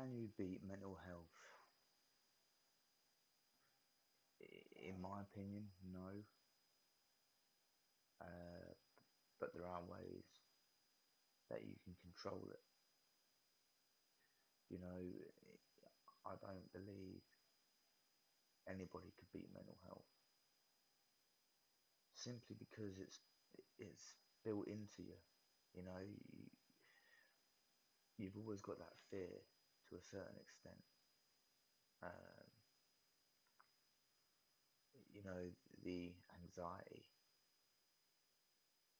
Can you beat mental health? In my opinion, no. Uh, but there are ways that you can control it. You know, I don't believe anybody could beat mental health simply because it's it's built into you. You know, you, you've always got that fear to a certain extent. Um, you know, the anxiety.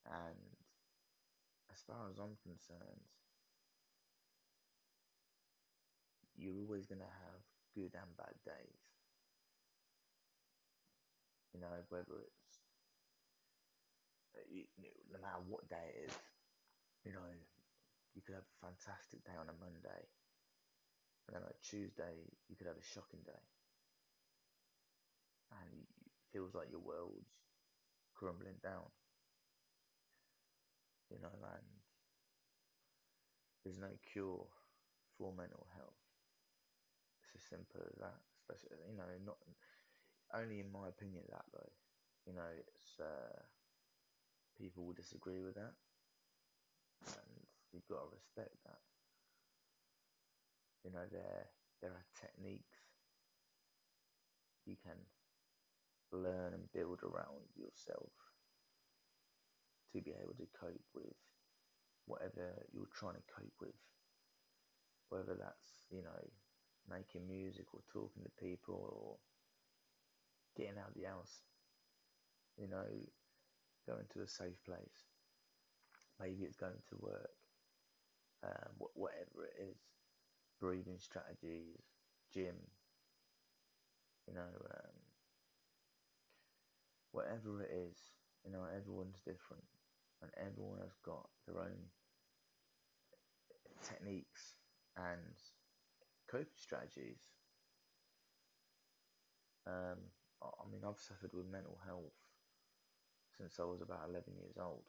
And as far as I'm concerned, you're always going to have good and bad days. You know, whether it's no matter what day it is, you know, you could have a fantastic day on a Monday, and then a Tuesday you could have a shocking day, and it feels like your world's crumbling down. You know, and there's no cure for mental health. It's as simple as that. Especially, you know, not only in my opinion that though. You know, it's uh, people will disagree with that, and you've got to respect that. You know, there there are techniques you can learn and build around yourself to be able to cope with whatever you're trying to cope with. Whether that's, you know, making music or talking to people or getting out of the house, you know, going to a safe place. Maybe it's going to work, um, whatever it is, breathing strategies, gym, you know, um, whatever it is, you know, everyone's different and everyone has got their own techniques and coping strategies. Um, I mean, I've suffered with mental health since I was about 11 years old.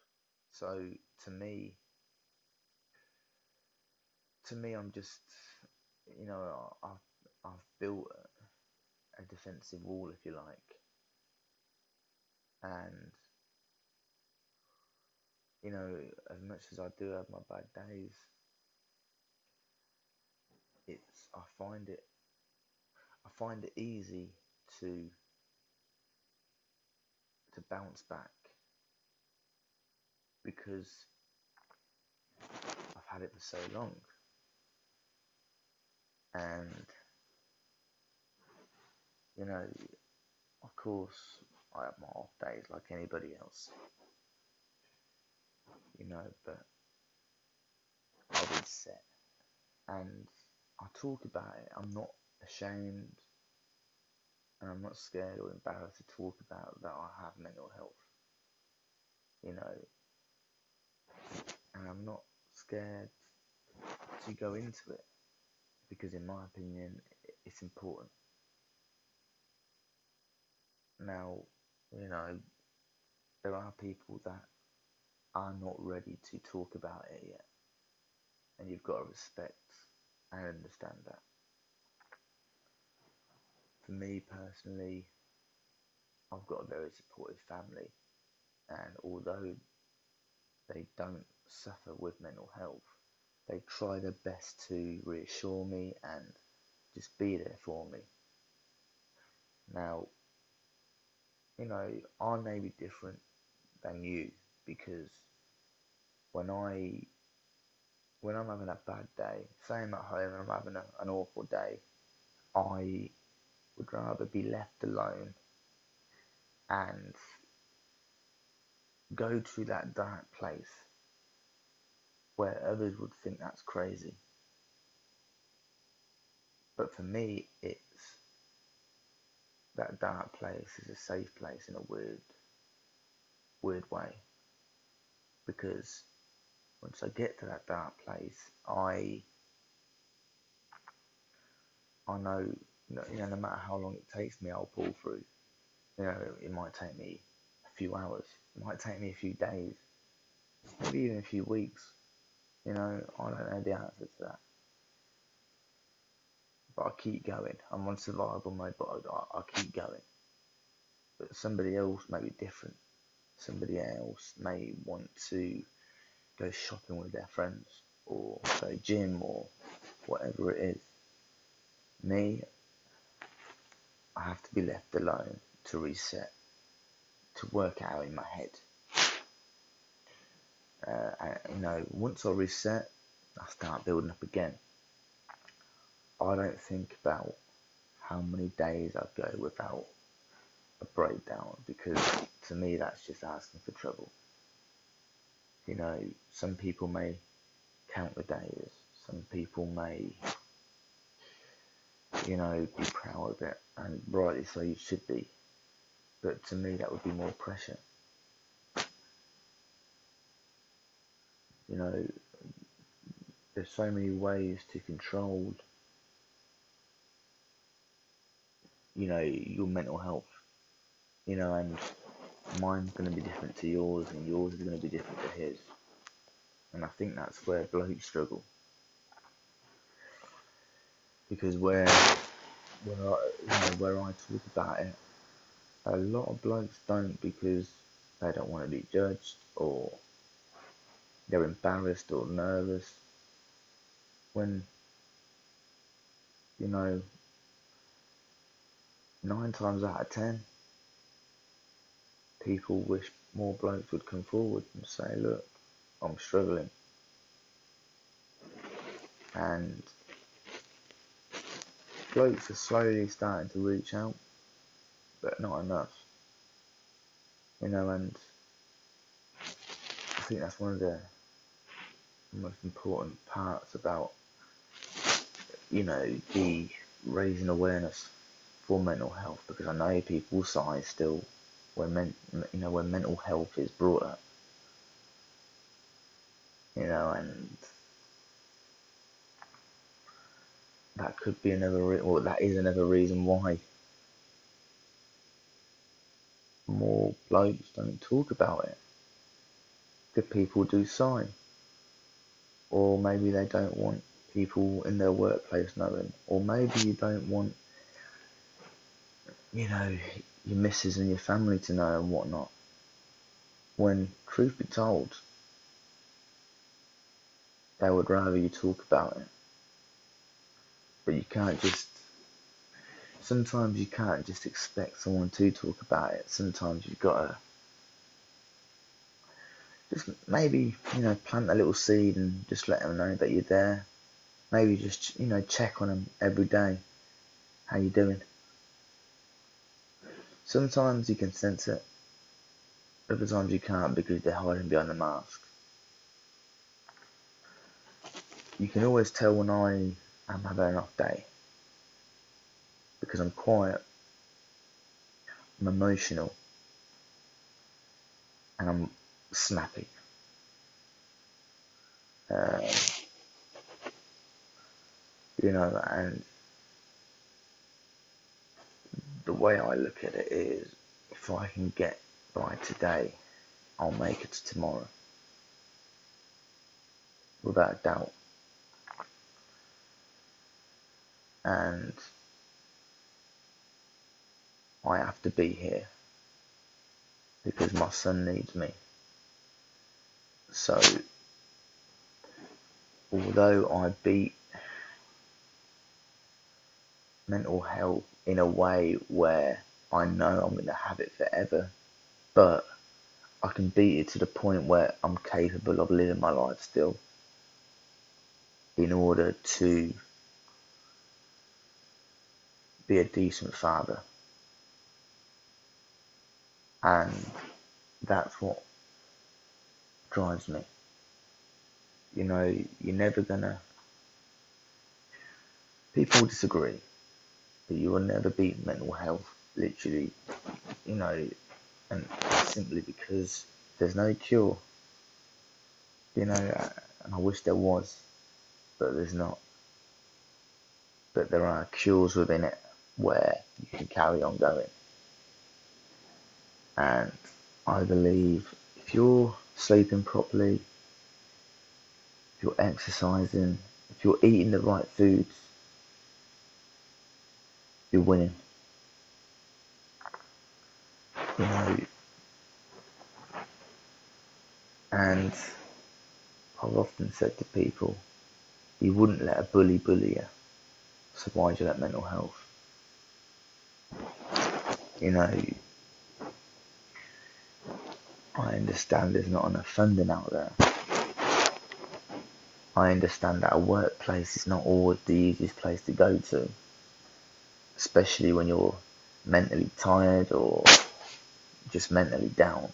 So to me, to me, I'm just, you know, I've I've built a, defensive wall, if you like, and you know, as much as I do have my bad days, it's I find it I find it easy to to bounce back because I've had it for so long. And you know, of course I have my off days like anybody else you know, but I did set. And I talk about it. I'm not ashamed and I'm not scared or embarrassed to talk about that I have mental health. You know, and I'm not scared to go into it because, in my opinion, it's important. Now, you know, there are people that are not ready to talk about it yet. And you've got to respect and understand that. For me personally, I've got a very supportive family, and although they don't suffer with mental health, they try their best to reassure me and just be there for me. Now, you know, I may be different than you because when I when I'm having a bad day, say I'm at home and I'm having a, an awful day, I would rather be left alone and go to that dark place where others would think that's crazy. But for me, it's that dark place is a safe place in a weird, weird way because once I get to that dark place, I I know, you know, no matter how long it takes me, I'll pull through. You know, it might take me a few hours, it might take me a few days, maybe even a few weeks. You know, I don't know the answer to that. but I keep going. I'm on survival mode, but I, I keep going. But somebody else may be different. Somebody else may want to go shopping with their friends or go gym or whatever it is. Me, I have to be left alone to reset, to work out in my head. Uh, and, you know, once I reset, I start building up again. I don't think about how many days I go without a breakdown because to me that's just asking for trouble. You know, some people may count the days, some people may, you know, be proud of it, and rightly so you should be. But to me, that would be more pressure. You know, there's so many ways to control you know, your mental health. You know, and mine's going to be different to yours, and yours is going to be different to his. And I think that's where blokes struggle. Because where, where you know, where I talk about it, a lot of blokes don't because they don't want to be judged or they're embarrassed or nervous. When, you know, nine times out of ten, people wish more blokes would come forward and say, look, I'm struggling. And blokes are slowly starting to reach out, but not enough. You know, and I think that's one of the most important parts about, you know, the raising awareness for mental health because I know people sigh still when men, you know when mental health is brought up. You know, and that could be another re- well, that is another reason why more blokes don't talk about it. Good people do sigh, or maybe they don't want people in their workplace knowing, or maybe you don't want you know, your missus and your family to know and whatnot. When, truth be told, they would rather you talk about it. But you can't just, sometimes you can't just expect someone to talk about it. Sometimes you've got to just maybe, you know, plant a little seed and just let them know that you're there. Maybe just, you know, check on them every day. How you doing? Sometimes you can sense it, other times you can't because they're hiding behind the mask. You can always tell when I am having an off day because I'm quiet, I'm emotional, and I'm snappy. Um, you know, and the way I look at it is if I can get by today, I'll make it to tomorrow. Without a doubt. And I have to be here because my son needs me. So, although I beat mental health in a way where I know I'm going to have it forever, but I can beat it to the point where I'm capable of living my life still in order to be a decent father. And that's what drives me. You know, you're never gonna. People disagree but you will never beat mental health, literally, you know, and simply because there's no cure, you know, and I wish there was, but there's not. But there are cures within it where you can carry on going. And I believe if you're sleeping properly, if you're exercising, if you're eating the right foods, you're winning. You know, and I've often said to people, you wouldn't let a bully bully you, so why'd you let mental health? You know, I understand there's not enough funding out there. I understand that a workplace is not always the easiest place to go to, especially when you're mentally tired or just mentally down.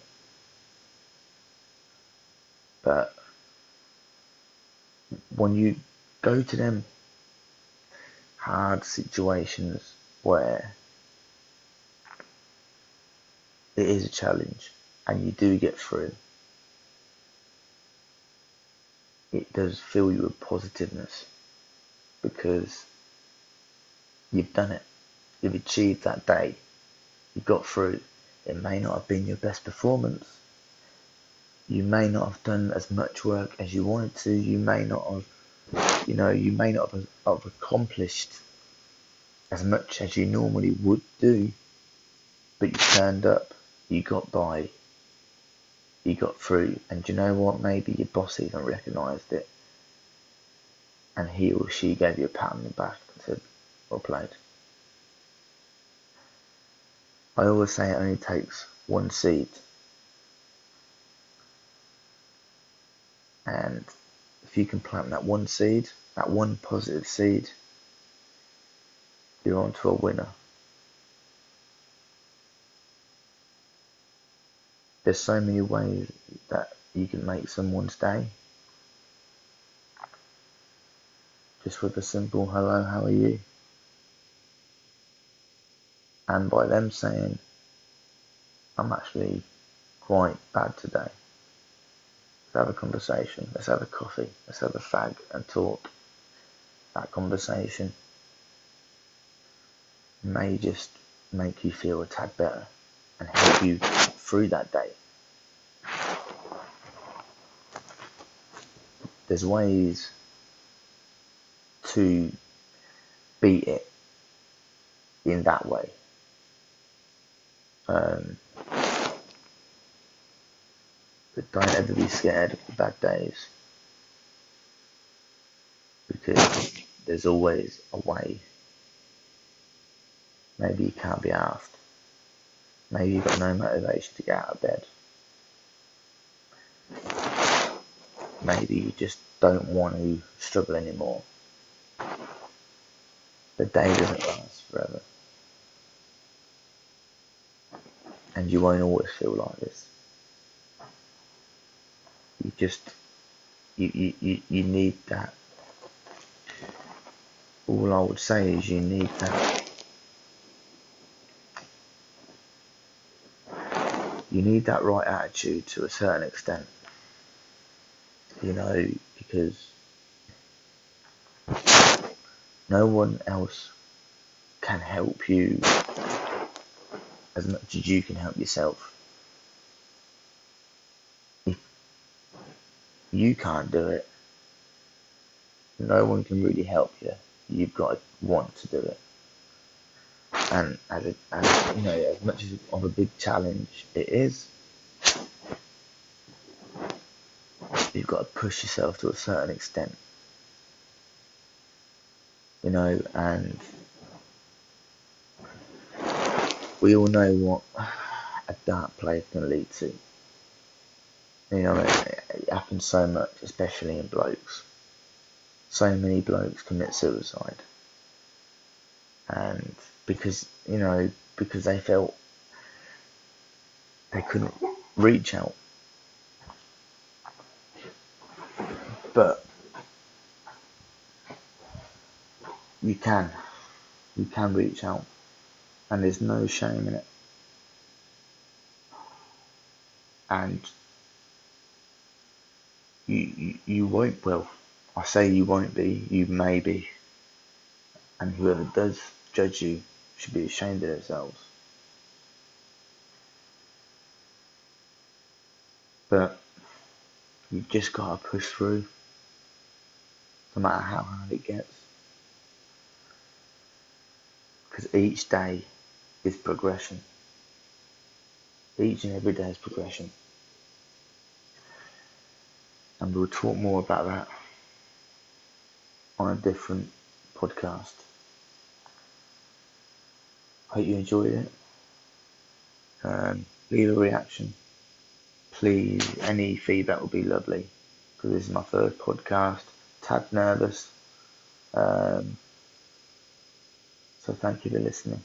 But when you go to them hard situations where it is a challenge and you do get through, it does fill you with positiveness because you've done it. You've achieved that day. You got through. It may not have been your best performance. You may not have done as much work as you wanted to. You may not have, you know, you may not have, accomplished as much as you normally would do. But you turned up. You got by you got through. And you know what? Maybe your boss even recognised it. And he or she gave you a pat on the back and said, well played. I always say it only takes one seed. And if you can plant that one seed, that one positive seed, you're on to a winner. There's so many ways that you can make someone's day. Just with a simple hello, how are you? And by them saying, I'm actually quite bad today. Let's have a conversation. Let's have a coffee. Let's have a fag and talk. That conversation may just make you feel a tad better and help you through that day. There's ways to beat it in that way. Um, but don't ever be scared of the bad days because there's always a way. Maybe you can't be asked. Maybe you've got no motivation to get out of bed. Maybe you just don't want to struggle anymore. The day doesn't last forever. And you won't always feel like this. You just, you, you, you, you need that. All I would say is you need that you need that right attitude to a certain extent. You know, because no one else can help you as much as you can help yourself. If you can't do it, no one can really help you. You've got to want to do it and as, as you know, as much as of a big challenge it is, you've got to push yourself to a certain extent, you know, and we all know what a dark place can lead to. You know, it, it happens so much, especially in blokes. So many blokes commit suicide, and because you know because they felt they couldn't reach out. But you can, you can reach out, and there's no shame in it. And you, you, you won't, well, I say you won't be, you may be, and whoever does judge you should be ashamed of themselves. But you just gotta push through, no matter how hard it gets. because each day is progression. Each and every day is progression. And we'll talk more about that on a different podcast. Hope you enjoyed it. Um, leave a reaction. Please, any feedback would be lovely because this is my first podcast. Tad nervous. Um, so thank you for listening.